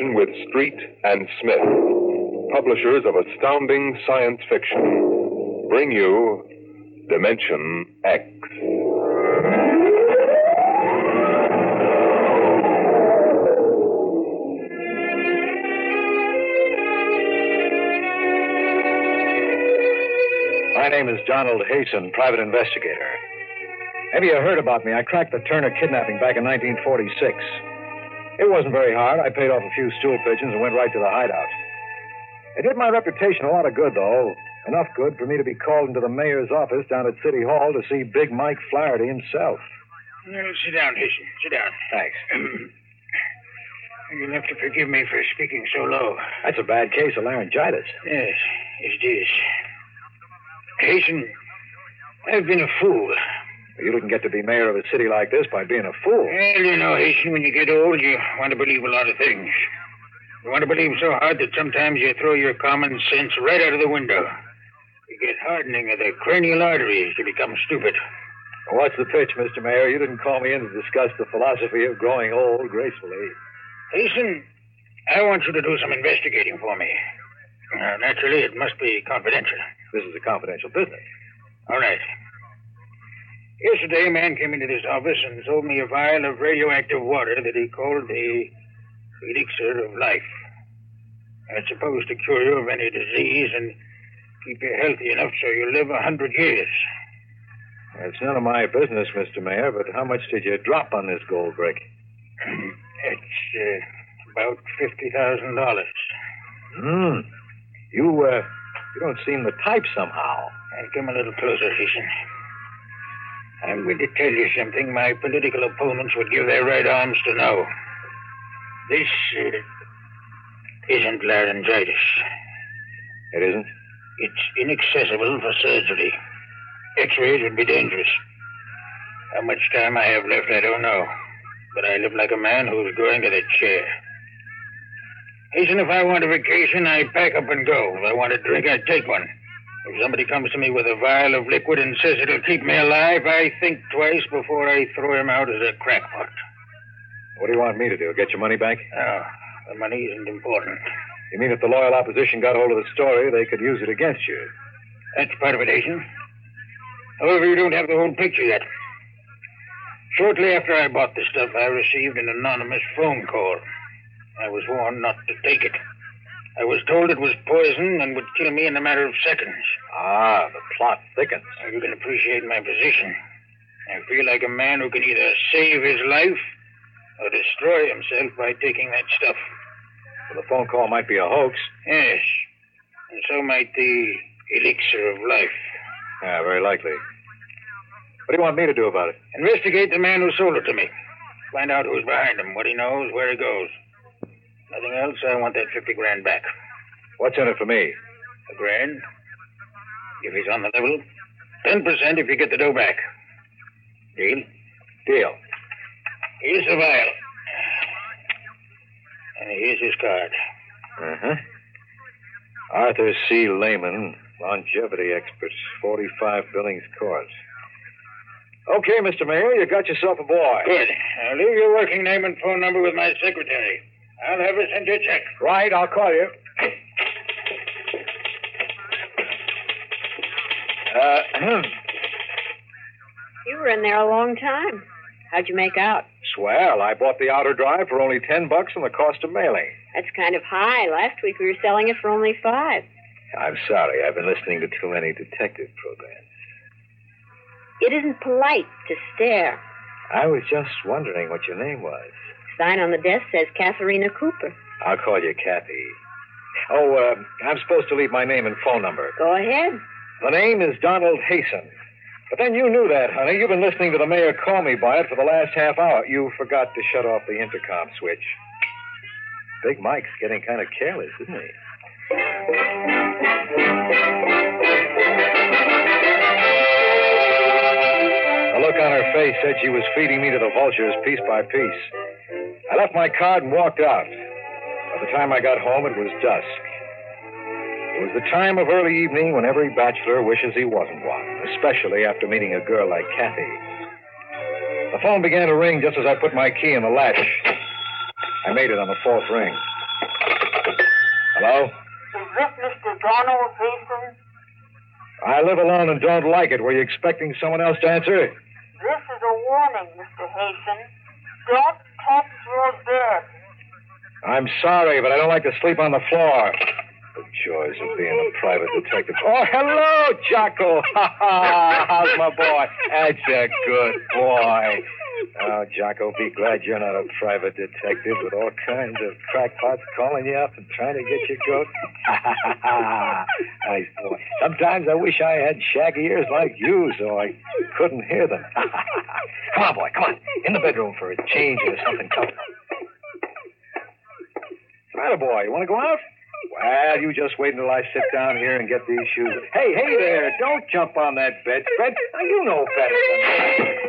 with Street and Smith, publishers of astounding science fiction, bring you Dimension X. My name is Donald Hasten, private investigator. Maybe you heard about me. I cracked the Turner kidnapping back in 1946. It wasn't very hard. I paid off a few stool pigeons and went right to the hideout. It did my reputation a lot of good, though. Enough good for me to be called into the mayor's office down at City Hall to see Big Mike Flaherty himself. Well, sit down, Hasten. Sit down. Thanks. You'll have to forgive me for speaking so low. That's a bad case of laryngitis. Yes, yes, it is. Hasten, I've been a fool. You didn't get to be mayor of a city like this by being a fool. Well, you know, Hasten, when you get old, you want to believe a lot of things. You want to believe so hard that sometimes you throw your common sense right out of the window. You get hardening of the cranial arteries to become stupid. What's the pitch, Mr. Mayor? You didn't call me in to discuss the philosophy of growing old gracefully. Hasten, I want you to do some investigating for me. Uh, naturally, it must be confidential. This is a confidential business. All right. Yesterday, a man came into this office and sold me a vial of radioactive water that he called the elixir of life. It's supposed to cure you of any disease and keep you healthy enough so you live a hundred years. It's none of my business, Mr. Mayor, but how much did you drop on this gold brick? It's uh, about fifty thousand dollars. Hmm. You, uh, you don't seem the type somehow. Come a little closer, Hasten. I'm going to tell you something my political opponents would give their right arms to know. This uh, isn't laryngitis. It isn't? It's inaccessible for surgery. X-rays would be dangerous. How much time I have left, I don't know. But I live like a man who's going to the chair. Hasten, if I want a vacation, I pack up and go. If I want a drink, I take one. If somebody comes to me with a vial of liquid and says it'll keep me alive, I think twice before I throw him out as a crackpot. What do you want me to do? Get your money back? No, the money isn't important. You mean if the loyal opposition got hold of the story, they could use it against you? That's part of it, Hasten. However, you don't have the whole picture yet. Shortly after I bought the stuff, I received an anonymous phone call. I was warned not to take it. I was told it was poison and would kill me in a matter of seconds. Ah, the plot thickens. You can appreciate my position. I feel like a man who can either save his life or destroy himself by taking that stuff. Well, the phone call might be a hoax. Yes, and so might the elixir of life. Yeah, very likely. What do you want me to do about it? Investigate the man who sold it to me. Find out who's behind him, what he knows, where he goes. Nothing else. I want that 50 grand back. What's in it for me? A grand? If he's on the level. 10% if you get the dough back. Deal? Deal. Here's the vial. And here's his card. Uh huh. Arthur C. Lehman, longevity expert, 45 Billings Court. Okay, Mr. Mayor, you got yourself a boy. Good. I'll leave your working name and phone number with my secretary. I'll have her send you a check. Right, I'll call you. Uh, You were in there a long time. How'd you make out? swell. I bought the outer drive for only 10 bucks and the cost of mailing. That's kind of high. Last week we were selling it for only five. I'm sorry. I've been listening to too many detective programs. It isn't polite to stare. I was just wondering what your name was. Sign on the desk says Katharina Cooper. I'll call you Kathy. Oh, uh, I'm supposed to leave my name and phone number. Go ahead. The name is Donald Hasten. But then you knew that, honey. You've been listening to the mayor call me by it for the last half hour. You forgot to shut off the intercom switch. Big Mike's getting kind of careless, isn't he? The look on her face said she was feeding me to the vultures piece by piece. I left my card and walked out. By the time I got home, it was dusk. It was the time of early evening when every bachelor wishes he wasn't one, especially after meeting a girl like Kathy. The phone began to ring just as I put my key in the latch. I made it on the fourth ring. Hello? Is this Mr. Donald Hasten? I live alone and don't like it. Were you expecting someone else to answer? This is a warning, Mr. Hasten. Don't touch your bed. I'm sorry, but I don't like to sleep on the floor. The joys of being a private detective. Oh, hello, Jocko. Ha ha. How's my boy? That's a good boy. Ah, oh, Jocko, be glad you're not a private detective with all kinds of crackpots calling you up and trying to get your goat. Nice boy. Sometimes I wish I had shaggy ears like you so I couldn't hear them. come on, boy, come on. In the bedroom for a change or something comfortable. Matter, boy, you want to go out? Well, you just wait until I sit down here and get these shoes. Hey, hey there, don't jump on that bedspread. Now, you know better than that.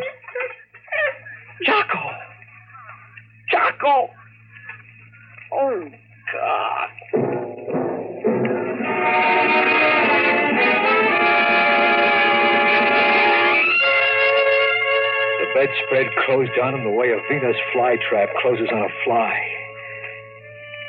On him the way a Venus flytrap closes on a fly.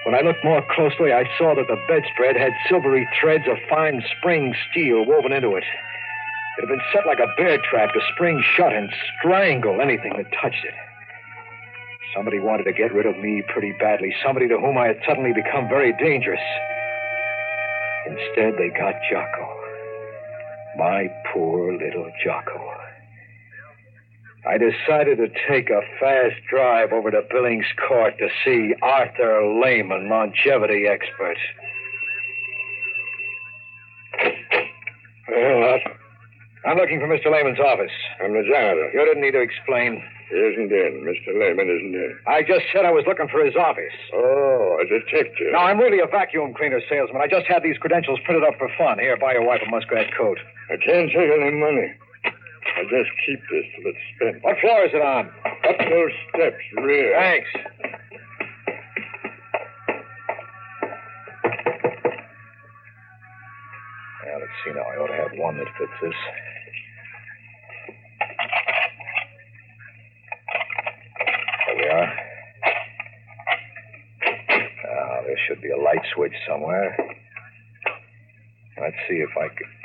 When I looked more closely, I saw that the bedspread had silvery threads of fine spring steel woven into it. It had been set like a bear trap to spring shut and strangle anything that touched it. Somebody wanted to get rid of me pretty badly, somebody to whom I had suddenly become very dangerous. Instead, they got Jocko. My poor little Jocko. I decided to take a fast drive over to Billings Court to see Arthur Lehman, longevity expert. Well, what? I'm looking for Mr. Lehman's office. I'm the janitor. You didn't need to explain. He isn't in. Mr. Lehman isn't in. I just said I was looking for his office. Oh, a detective. No, I'm really a vacuum cleaner salesman. I just had these credentials printed up for fun. Here, buy your wife a muskrat coat. I can't take any money. I'll just keep this till it's spent. What floor is it on? Up those steps, rear. Thanks. Now, let's see now. I ought to have one that fits this. There we are. Now, there should be a light switch somewhere. Let's see if I can.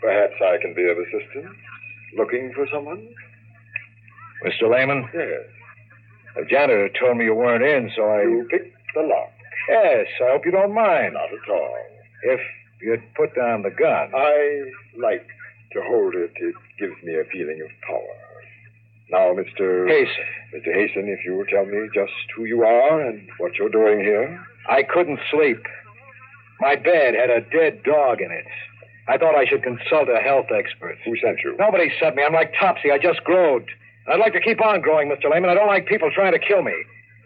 Perhaps I can be of assistance. Looking for someone? Mr. Lehman, Yes. the janitor told me you weren't in, so I. You picked the lock. Yes, I hope you don't mind. Not at all. If you'd put down the gun. I like to hold it. It gives me a feeling of power. Now, Mr. Hasten. Mr. Hasten, if you will tell me just who you are and what you're doing here. I couldn't sleep. My bed had a dead dog in it. I thought I should consult a health expert. Who sent you? Nobody sent me. I'm like Topsy. I just growed. I'd like to keep on growing, Mr. Lehman. I don't like people trying to kill me.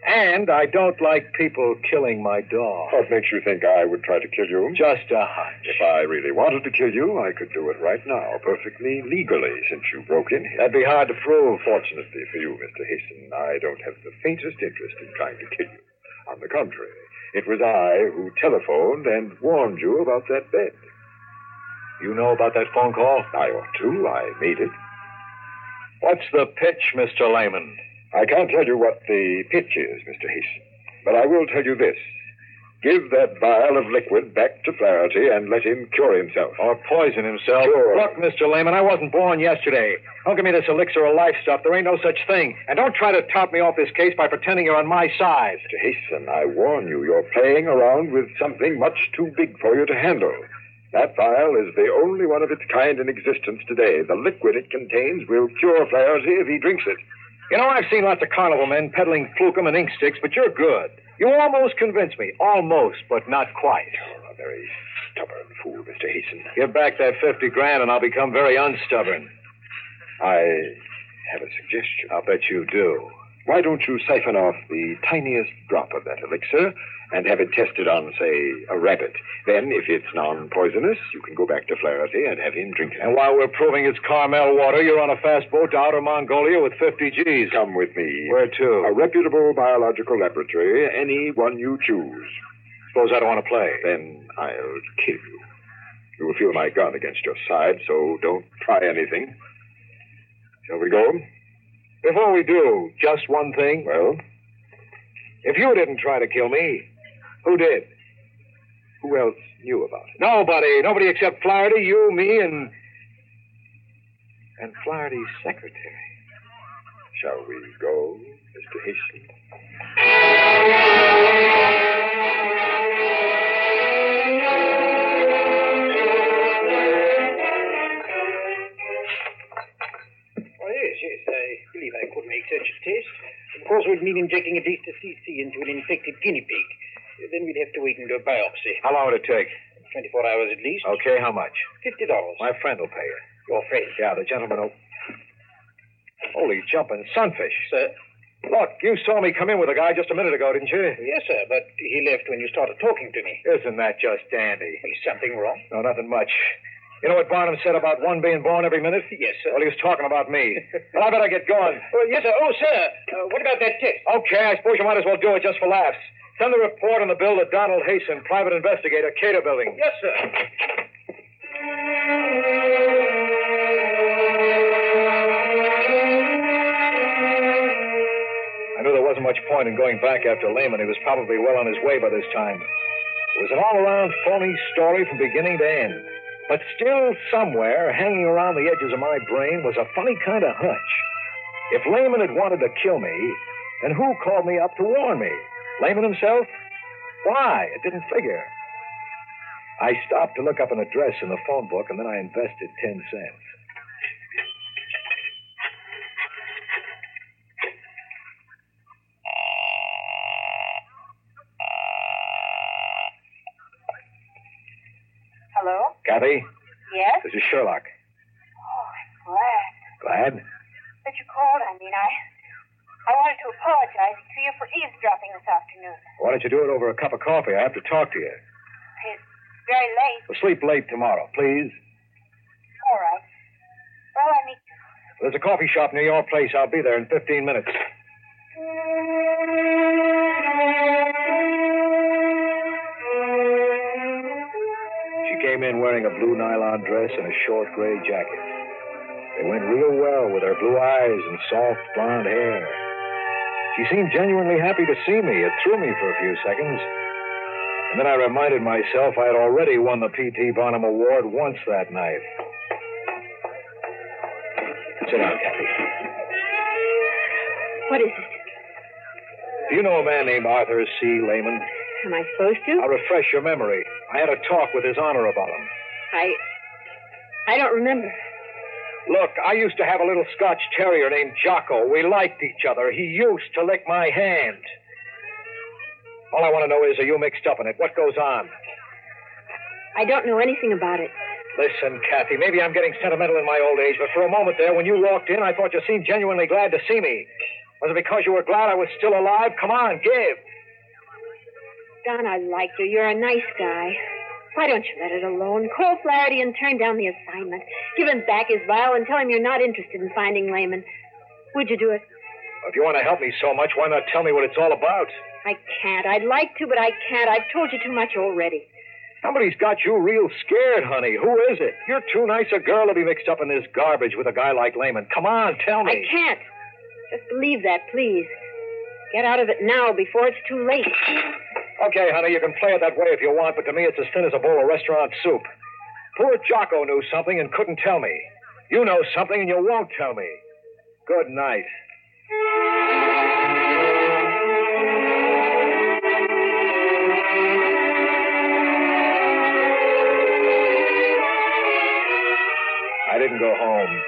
And I don't like people killing my dog. What makes you think I would try to kill you? Just a hunch. If I really wanted to kill you, I could do it right now, perfectly legally, since you broke in here. That'd be hard to prove. Fortunately for you, Mr. Hasten, I don't have the faintest interest in trying to kill you. On the contrary, it was I who telephoned and warned you about that bed. You know about that phone call? I ought to. I made it. What's the pitch, Mr. Lehman? I can't tell you what the pitch is, Mr. Hasten, but I will tell you this. Give that vial of liquid back to Flaherty and let him cure himself. Or poison himself. Sure. Look, Mr. Lehman, I wasn't born yesterday. Don't give me this elixir of life stuff. There ain't no such thing. And don't try to top me off this case by pretending you're on my side. Mr. Hasten, I warn you, you're playing around with something much too big for you to handle. That vial is the only one of its kind in existence today. The liquid it contains will cure Flaherty if he drinks it. You know, I've seen lots of carnival men peddling flukum and ink sticks, but you're good. You almost convinced me. Almost, but not quite. You're a very stubborn fool, Mr. Hasten. Give back that 50 grand and I'll become very unstubborn. I have a suggestion. I'll bet you do. Why don't you siphon off the tiniest drop of that elixir and have it tested on, say, a rabbit? Then, if it's non poisonous, you can go back to Flaherty and have him drink it. And while we're proving it's Carmel water, you're on a fast boat to outer Mongolia with 50 G's. Come with me. Where to? A reputable biological laboratory, any one you choose. Suppose I don't want to play. Then I'll kill you. You will feel my gun against your side, so don't try anything. Shall we go? Before we do, just one thing. Well, If you didn't try to kill me, who did? who else knew about it? Nobody. Nobody except Flaherty, you, me, and. and Flaherty's secretary. Shall we go, Mr. Hasten? I could make such a test. Of course, we'd mean injecting at least a cc into an infected guinea pig. Then we'd have to wait and do a biopsy. How long would it take? 24 hours at least. Okay, how much? $50. My friend will pay you. Your friend. Yeah, the gentleman who. Holy jumping sunfish. Sir? Look, you saw me come in with a guy just a minute ago, didn't you? Yes, sir, but he left when you started talking to me. Isn't that just dandy? Is something wrong? No, nothing much. You know what Barnum said about one being born every minute? Yes, sir. Well, he was talking about me. well, I better get going. Oh, yes, sir. Oh, sir. Uh, what about that test? Okay, I suppose you might as well do it just for laughs. Send the report on the bill to Donald Hasten, private investigator, Cater Building. Yes, sir. I knew there wasn't much point in going back after Lehman. He was probably well on his way by this time. It was an all around phony story from beginning to end. But still, somewhere, hanging around the edges of my brain, was a funny kind of hunch. If Lehman had wanted to kill me, then who called me up to warn me? Lehman himself? Why? It didn't figure. I stopped to look up an address in the phone book, and then I invested 10 cents. Kathy, Yes? this is Sherlock. Oh, I'm glad Glad? that you called. I mean, I I wanted to apologize to you for eavesdropping this afternoon. Why don't you do it over a cup of coffee? I have to talk to you. It's very late. We'll sleep late tomorrow, please. All right. Well, I meet you. There's a coffee shop near your place. I'll be there in 15 minutes. came in wearing a blue nylon dress and a short gray jacket. They went real well with her blue eyes and soft blonde hair. She seemed genuinely happy to see me. It threw me for a few seconds. And then I reminded myself I had already won the P.T. Barnum Award once that night. Sit down, Kathy. What is it? Do you know a man named Arthur C. Lehman? Am I supposed to? I'll refresh your memory. I had a talk with His Honor about him. I. I don't remember. Look, I used to have a little Scotch terrier named Jocko. We liked each other. He used to lick my hand. All I want to know is, are you mixed up in it? What goes on? I don't know anything about it. Listen, Kathy, maybe I'm getting sentimental in my old age, but for a moment there, when you walked in, I thought you seemed genuinely glad to see me. Was it because you were glad I was still alive? Come on, give. Don, I liked you. You're a nice guy. Why don't you let it alone? Call Flaherty and turn down the assignment. Give him back his vial and tell him you're not interested in finding Lehman. Would you do it? If you want to help me so much, why not tell me what it's all about? I can't. I'd like to, but I can't. I've told you too much already. Somebody's got you real scared, honey. Who is it? You're too nice a girl to be mixed up in this garbage with a guy like Lehman. Come on, tell me. I can't. Just believe that, please. Get out of it now before it's too late. Okay, honey, you can play it that way if you want, but to me it's as thin as a bowl of restaurant soup. Poor Jocko knew something and couldn't tell me. You know something and you won't tell me. Good night. I didn't go home.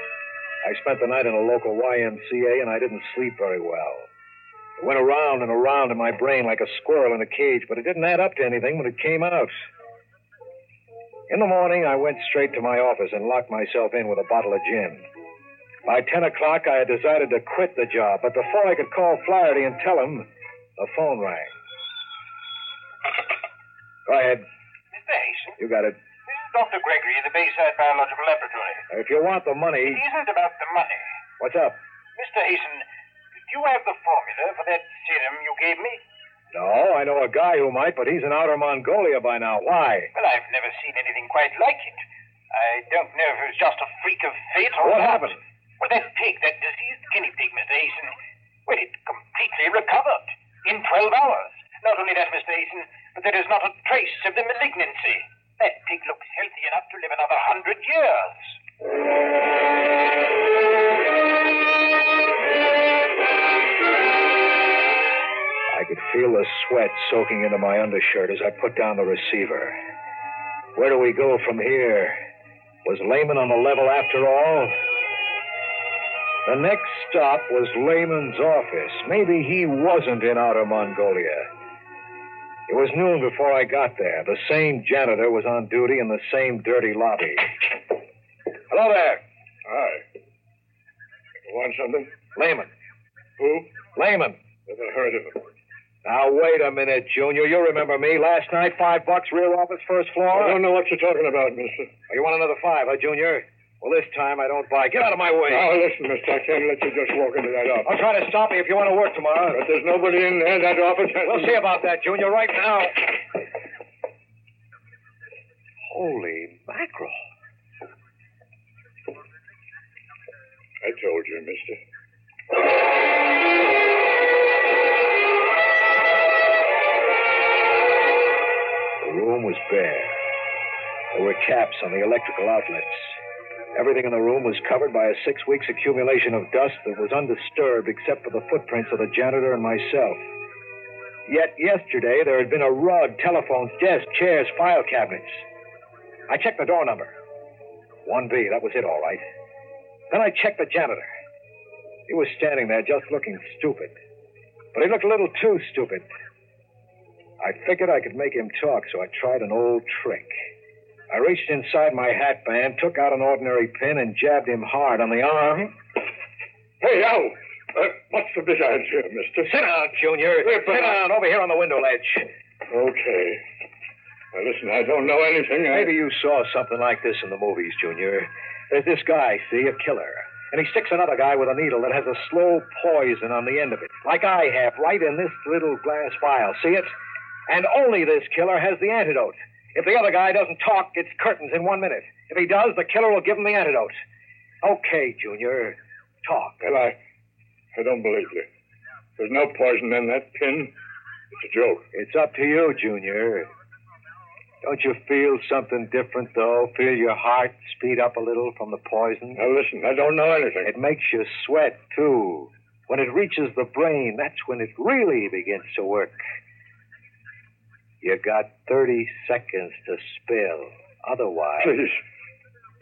I spent the night in a local YMCA and I didn't sleep very well. It went around and around in my brain like a squirrel in a cage, but it didn't add up to anything when it came out. In the morning, I went straight to my office and locked myself in with a bottle of gin. By 10 o'clock, I had decided to quit the job, but before I could call Flaherty and tell him, the phone rang. Go ahead. Mr. Hasten, You got it. this is Dr. Gregory of the Bayside Biological Laboratory. If you want the It money, isn't about the money. what's up? Mr. Hasten, you have the formula for that serum you gave me? No, I know a guy who might, but he's in outer Mongolia by now. Why? Well, I've never seen anything quite like it. I don't know if it was just a freak of fate or What happened? Well, that pig, that diseased guinea pig, Mr. Hasten, well, it completely recovered in 12 hours. Not only that, Mr. Hasten, but there is not a trace of the malignancy. That pig looks healthy enough to live another hundred years. Could feel the sweat soaking into my undershirt as I put down the receiver. Where do we go from here? Was Lehman on the level after all? The next stop was Lehman's office. Maybe he wasn't in Outer Mongolia. It was noon before I got there. The same janitor was on duty in the same dirty lobby. Hello there. Hi. You want something? Lehman. Who? Lehman. Never heard of him. Now, wait a minute, Junior. You remember me. Last night, five bucks, rear office, first floor. I don't know what you're talking about, mister. Oh, you want another five, huh, Junior? Well, this time I don't buy. Get out of my way. Now, listen, mister. I can't let you just walk into that office. I'll try to stop you if you want to work tomorrow. But there's nobody in there. That office. We'll see about that, Junior, right now. Holy mackerel. I told you, mister. Caps on the electrical outlets. Everything in the room was covered by a six weeks accumulation of dust that was undisturbed except for the footprints of the janitor and myself. Yet yesterday there had been a rug, telephones, desk, chairs, file cabinets. I checked the door number. 1B, that was it, all right. Then I checked the janitor. He was standing there just looking stupid. But he looked a little too stupid. I figured I could make him talk, so I tried an old trick. I reached inside my hat band, took out an ordinary pin, and jabbed him hard on the arm. Hey, Al! Uh, what's the big idea, mister? Sit down, Junior. Sit down over here on the window ledge. Okay. Now, listen, I don't know anything. I... Maybe you saw something like this in the movies, Junior. There's this guy, see, a killer. And he sticks another guy with a needle that has a slow poison on the end of it, like I have, right in this little glass vial. See it? And only this killer has the antidote. If the other guy doesn't talk, it's curtains in one minute. If he does, the killer will give him the antidote. Okay, Junior. Talk. Well, I... I don't believe you. There's no poison in that pin. It's a joke. It's up to you, Junior. Don't you feel something different, though? Feel your heart speed up a little from the poison? Now, listen, I don't know anything. It makes you sweat, too. When it reaches the brain, that's when it really begins to work. You got 30 seconds to spill. Otherwise, Please.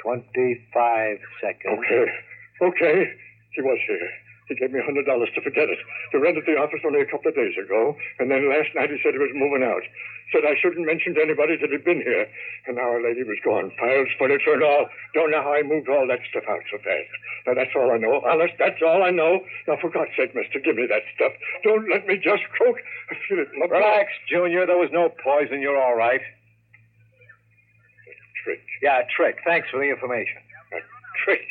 25 seconds. Okay. Okay. He was here. He gave me a $100 to forget it. He rented the office only a couple of days ago. And then last night he said he was moving out. Said I shouldn't mention to anybody that he'd been here. And now our lady was gone. Files, furniture, and all. Don't know how I moved all that stuff out so fast. Now, that's all I know. Honest, that's all I know. Now, for God's sake, mister, give me that stuff. Don't let me just croak. I feel it in my blood. Relax, Junior. There was no poison. You're all right. A Trick. Yeah, a trick. Thanks for the information. A trick.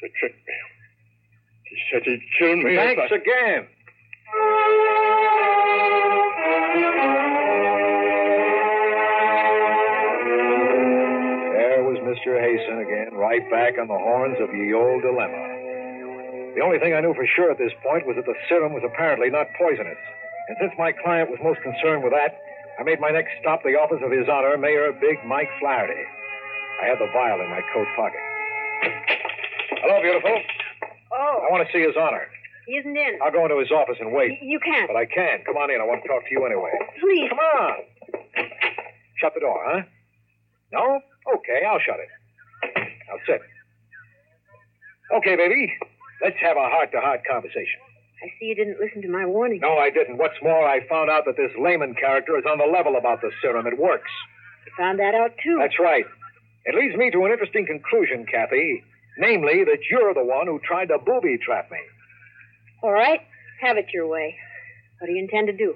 He tricked me. He said he'd kill me. Thanks I- again. There was Mr. Hasten again, right back on the horns of ye old dilemma. The only thing I knew for sure at this point was that the serum was apparently not poisonous. And since my client was most concerned with that, I made my next stop the office of His Honor, Mayor Big Mike Flaherty. I had the vial in my coat pocket. Hello, beautiful. Oh, I want to see His Honor. he isn't in. I'll go into his office and wait. Y- You can't. But I can. Come on in. I want to talk to you anyway. Please. Come on. Shut the door, huh? No? Okay, I'll shut it. Now sit. Okay, baby. Let's have a heart to heart conversation. I see you didn't listen to my warning. No, I didn't. What's more, I found out that this Lehman character is on the level about the serum. It works. You found that out, too. That's right. It leads me to an interesting conclusion, Kathy. Namely, that you're the one who tried to booby trap me. All right. Have it your way. What do you intend to do?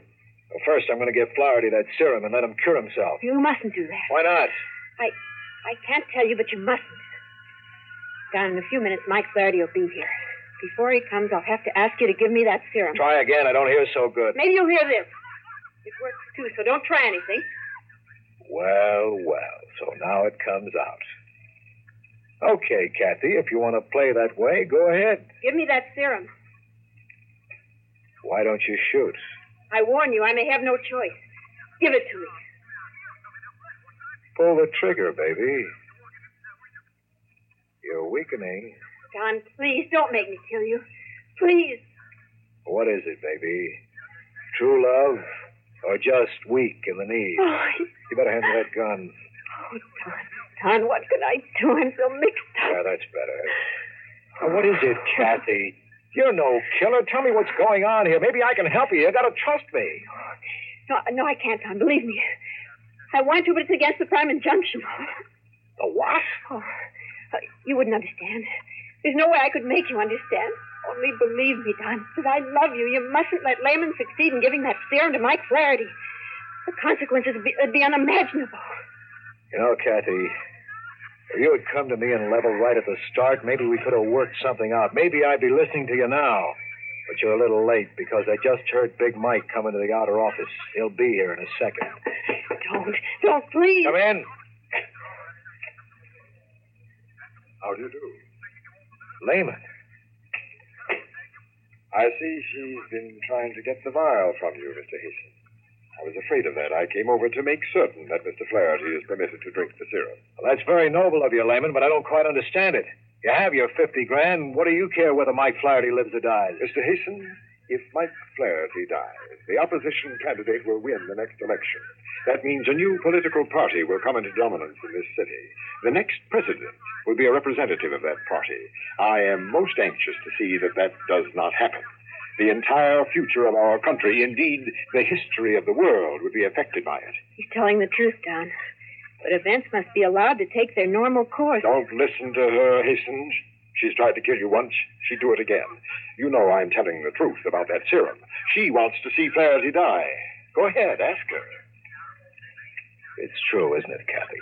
Well, first, I'm going to give Flaherty that serum and let him cure himself. You mustn't do that. Why not? I I can't tell you, but you mustn't. Down in a few minutes, Mike Flaherty will be here. Before he comes, I'll have to ask you to give me that serum. Try again. I don't hear so good. Maybe you'll hear this. It works too, so don't try anything. Well, well. So now it comes out. Okay, Kathy, if you want to play that way, go ahead. Give me that serum. Why don't you shoot? I warn you, I may have no choice. Give it to me. Pull the trigger, baby. You're weakening. Don, please don't make me kill you. Please. What is it, baby? True love or just weak in the knees? Oh, You better hand me that gun. oh Don. Don, what could I do? I'm so mixed up. Yeah, that's better. Now, what is it, Kathy? You're no killer. Tell me what's going on here. Maybe I can help you. You gotta trust me. No, no, I can't, Don. Believe me. I want to, but it's against the prime injunction. The what? Oh, uh, you wouldn't understand. There's no way I could make you understand. Only believe me, Don, because I love you. You mustn't let Lehman succeed in giving that serum to Mike Flaherty. The consequences would be, would be unimaginable. You know, Kathy, if you had come to me and leveled right at the start, maybe we could have worked something out. Maybe I'd be listening to you now. But you're a little late because I just heard Big Mike come into the outer office. He'll be here in a second. Don't, please. Come in. How do you do? Lehman. I see she's been trying to get the vial from you, Mr. Hasten. I was afraid of that. I came over to make certain that Mr. Flaherty is permitted to drink the serum. Well, that's very noble of you, Lehman, but I don't quite understand it. You have your 50 grand. What do you care whether Mike Flaherty lives or dies? Mr. Hasten, if Mike Flaherty dies, the opposition candidate will win the next election. That means a new political party will come into dominance in this city. The next president will be a representative of that party. I am most anxious to see that that does not happen. The entire future of our country, indeed, the history of the world, would be affected by it. He's telling the truth, Don. But events must be allowed to take their normal course. Don't listen to her, Hasten. She's tried to kill you once. She'd do it again. You know I'm telling the truth about that serum. She wants to see Flaherty die. Go ahead, ask her. It's true, isn't it, Kathy?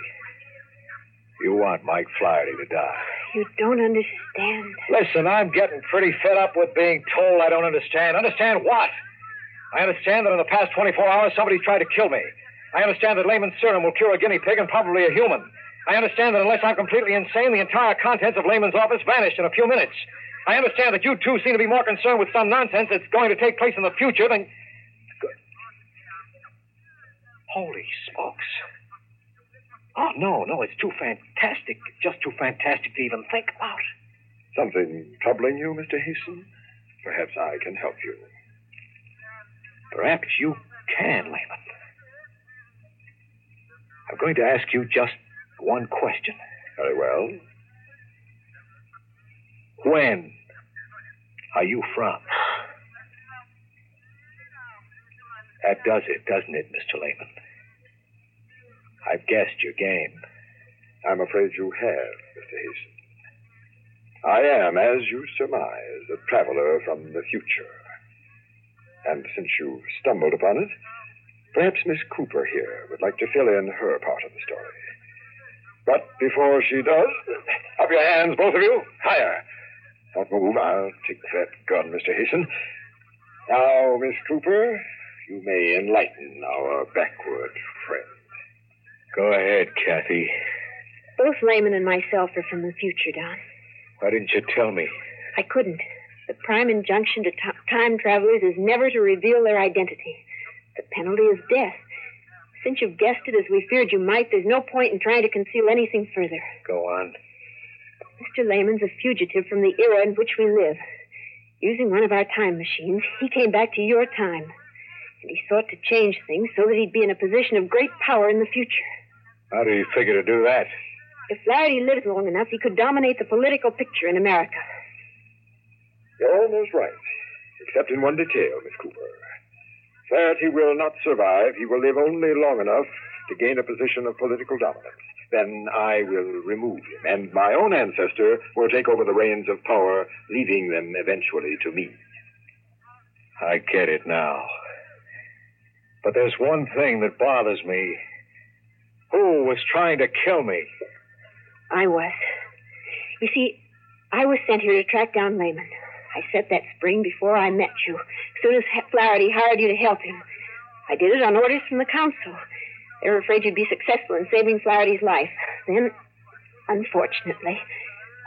You want Mike Flaherty to die. You don't understand. Listen, I'm getting pretty fed up with being told I don't understand. Understand what? I understand that in the past 24 hours somebody's tried to kill me. I understand that Lehman's serum will cure a guinea pig and probably a human. I understand that unless I'm completely insane, the entire contents of Lehman's office vanished in a few minutes. I understand that you two seem to be more concerned with some nonsense that's going to take place in the future than. Good. Holy smokes. Oh, no, no, it's too fantastic. Just too fantastic to even think about. Something troubling you, Mr. Hasten? Perhaps I can help you. Perhaps you can, Lehman. I'm going to ask you just one question. Very well. When are you from? That does it, doesn't it, Mr. Lehman? I've guessed your game. I'm afraid you have, Mr. Hasten. I am, as you surmise, a traveler from the future. And since you've stumbled upon it, perhaps Miss Cooper here would like to fill in her part of the story. But before she does, up your hands, both of you. Higher. Don't move. I'll take that gun, Mr. Hasten. Now, Miss Cooper, you may enlighten our backward friend. Go ahead, Kathy. Both Lehman and myself are from the future, Don. Why didn't you tell me? I couldn't. The prime injunction to to- time travelers is never to reveal their identity. The penalty is death. Since you've guessed it as we feared you might, there's no point in trying to conceal anything further. Go on. Mr. Lehman's a fugitive from the era in which we live. Using one of our time machines, he came back to your time. And he sought to change things so that he'd be in a position of great power in the future. How do you figure to do that? If Flaherty lived long enough, he could dominate the political picture in America. You're almost right, except in one detail, Miss Cooper. Flaherty will not survive. He will live only long enough to gain a position of political dominance. Then I will remove him, and my own ancestor will take over the reins of power, leaving them eventually to me. I get it now. But there's one thing that bothers me. Who was trying to kill me? I was. You see, I was sent here to track down Lehman. I set that spring before I met you, as soon as Flaherty hired you to help him. I did it on orders from the council. They were afraid you'd be successful in saving Flaherty's life. Then, unfortunately,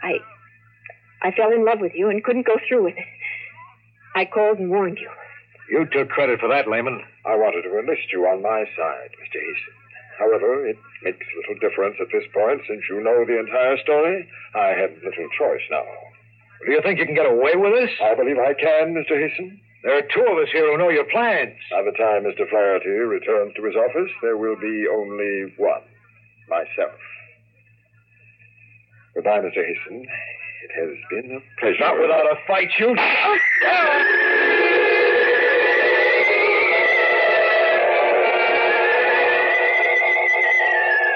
I I fell in love with you and couldn't go through with it. I called and warned you. You took credit for that, Lehman. I wanted to enlist you on my side, Mr. Hasten. However, it makes little difference at this point since you know the entire story. I have little choice now. Do you think you can get away with this? I believe I can, Mr. Hasten. There are two of us here who know your plans. By the time Mr. Flaherty returns to his office, there will be only one myself. Goodbye, Mr. Hasten. It has been a pleasure. Not without a fight, you.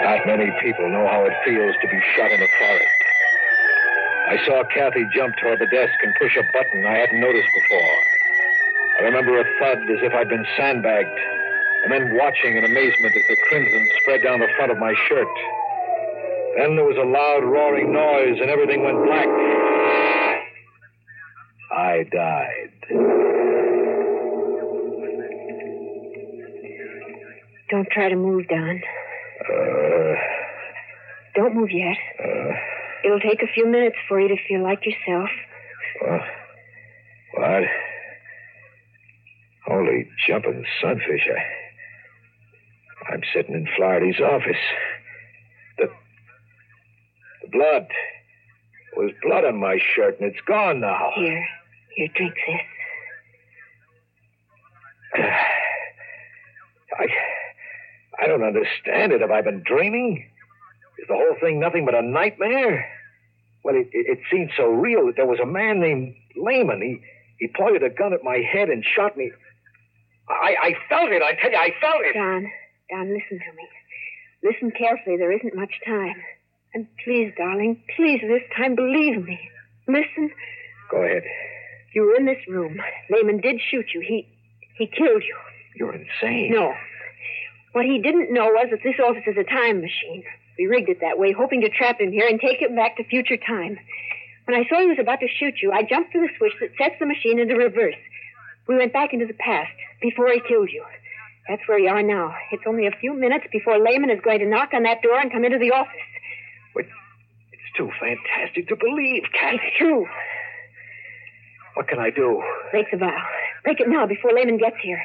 Not many people know how it feels to be shot in the forest. I saw Kathy jump toward the desk and push a button I hadn't noticed before. I remember a thud as if I'd been sandbagged, and then watching in amazement as the crimson spread down the front of my shirt. Then there was a loud roaring noise, and everything went black. I died. Don't try to move, Don. Uh, Don't move yet. uh, It'll take a few minutes for you to feel like yourself. what? What? Holy jumping sunfish. I, I'm sitting in Flaherty's office. The, the blood. There was blood on my shirt, and it's gone now. Here, here, drink this. I, I don't understand it. Have I been dreaming? Is the whole thing nothing but a nightmare? Well, it, it, it seemed so real that there was a man named Lehman. He, he pointed a gun at my head and shot me. I, I felt it. I tell you, I felt it. Don, Don, listen to me. Listen carefully. There isn't much time. And please, darling, please, this time, believe me. Listen. Go ahead. You were in this room. Lehman did shoot you. He, he killed you. You're insane. No. What he didn't know was that this office is a time machine. We rigged it that way, hoping to trap him here and take him back to future time. When I saw he was about to shoot you, I jumped to the switch that sets the machine into reverse. We went back into the past, before he killed you. That's where you are now. It's only a few minutes before Lehman is going to knock on that door and come into the office. But it's too fantastic to believe, Kathy. It's true. What can I do? Break the vow. Break it now before Lehman gets here.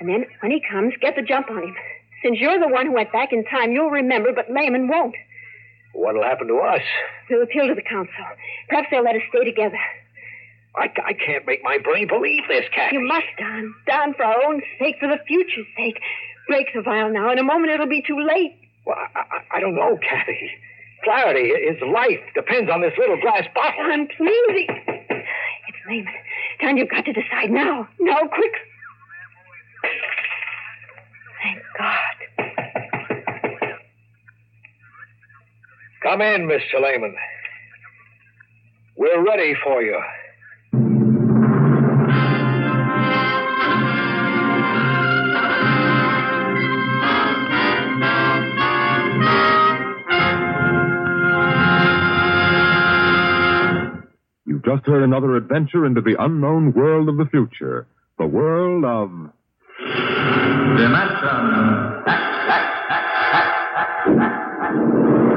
And then, when he comes, get the jump on him. Since you're the one who went back in time, you'll remember, but Lehman won't. What'll happen to us? We'll appeal to the council. Perhaps they'll let us stay together. I, I can't make my brain believe this, Kathy. You must, Don. Don, for our own sake, for the future's sake. Break the vial now. In a moment, it'll be too late. Well, I, I, I don't know, Kathy. Flaherty, his life depends on this little glass bottle. Don, please. It's Lehman. Don, you've got to decide now. Now, quick. Come in, Mr. Lehman. We're ready for you. You've just heard another adventure into the unknown world of the future. The world of Dimension.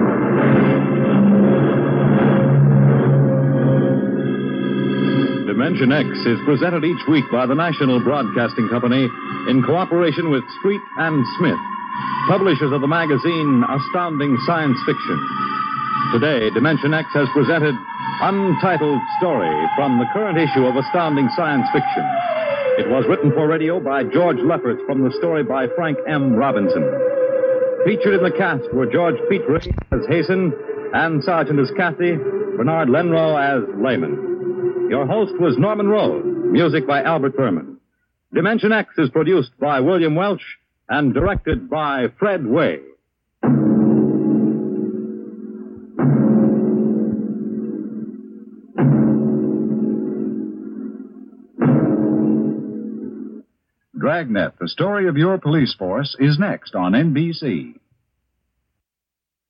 Dimension X is presented each week by the National Broadcasting Company in cooperation with Street and Smith, publishers of the magazine Astounding Science Fiction. Today, Dimension X has presented Untitled Story from the current issue of Astounding Science Fiction. It was written for radio by George Lefferts from the story by Frank M. Robinson. Featured in the cast were George Petrie as Hasten and Sergeant as Kathy, Bernard Lenrow as Lehman. Your host was Norman Rose, music by Albert Berman. Dimension X is produced by William Welch and directed by Fred Weihe. Dragnet, the story of your police force, is next on NBC.